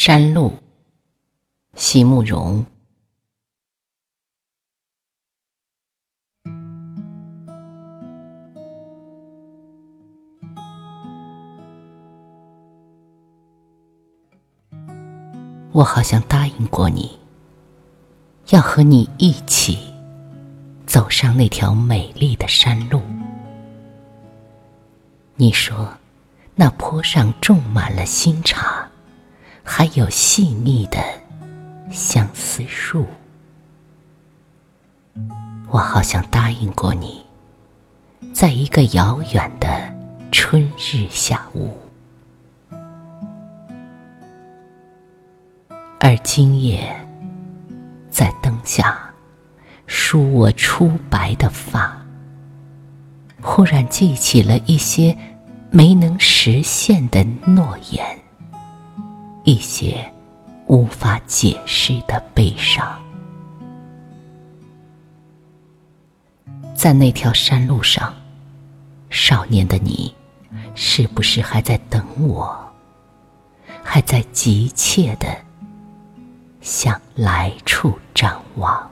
山路，席慕容。我好像答应过你，要和你一起走上那条美丽的山路。你说，那坡上种满了新茶，还有细密的相思树。我好像答应过你，在一个遥远的春日下午。而今夜，在灯下梳我初白的发，忽然记起了一些没能实现的诺言，一些无法解释的悲伤。在那条山路上，少年的你，是不是还在等我？还在急切的？向来处张望。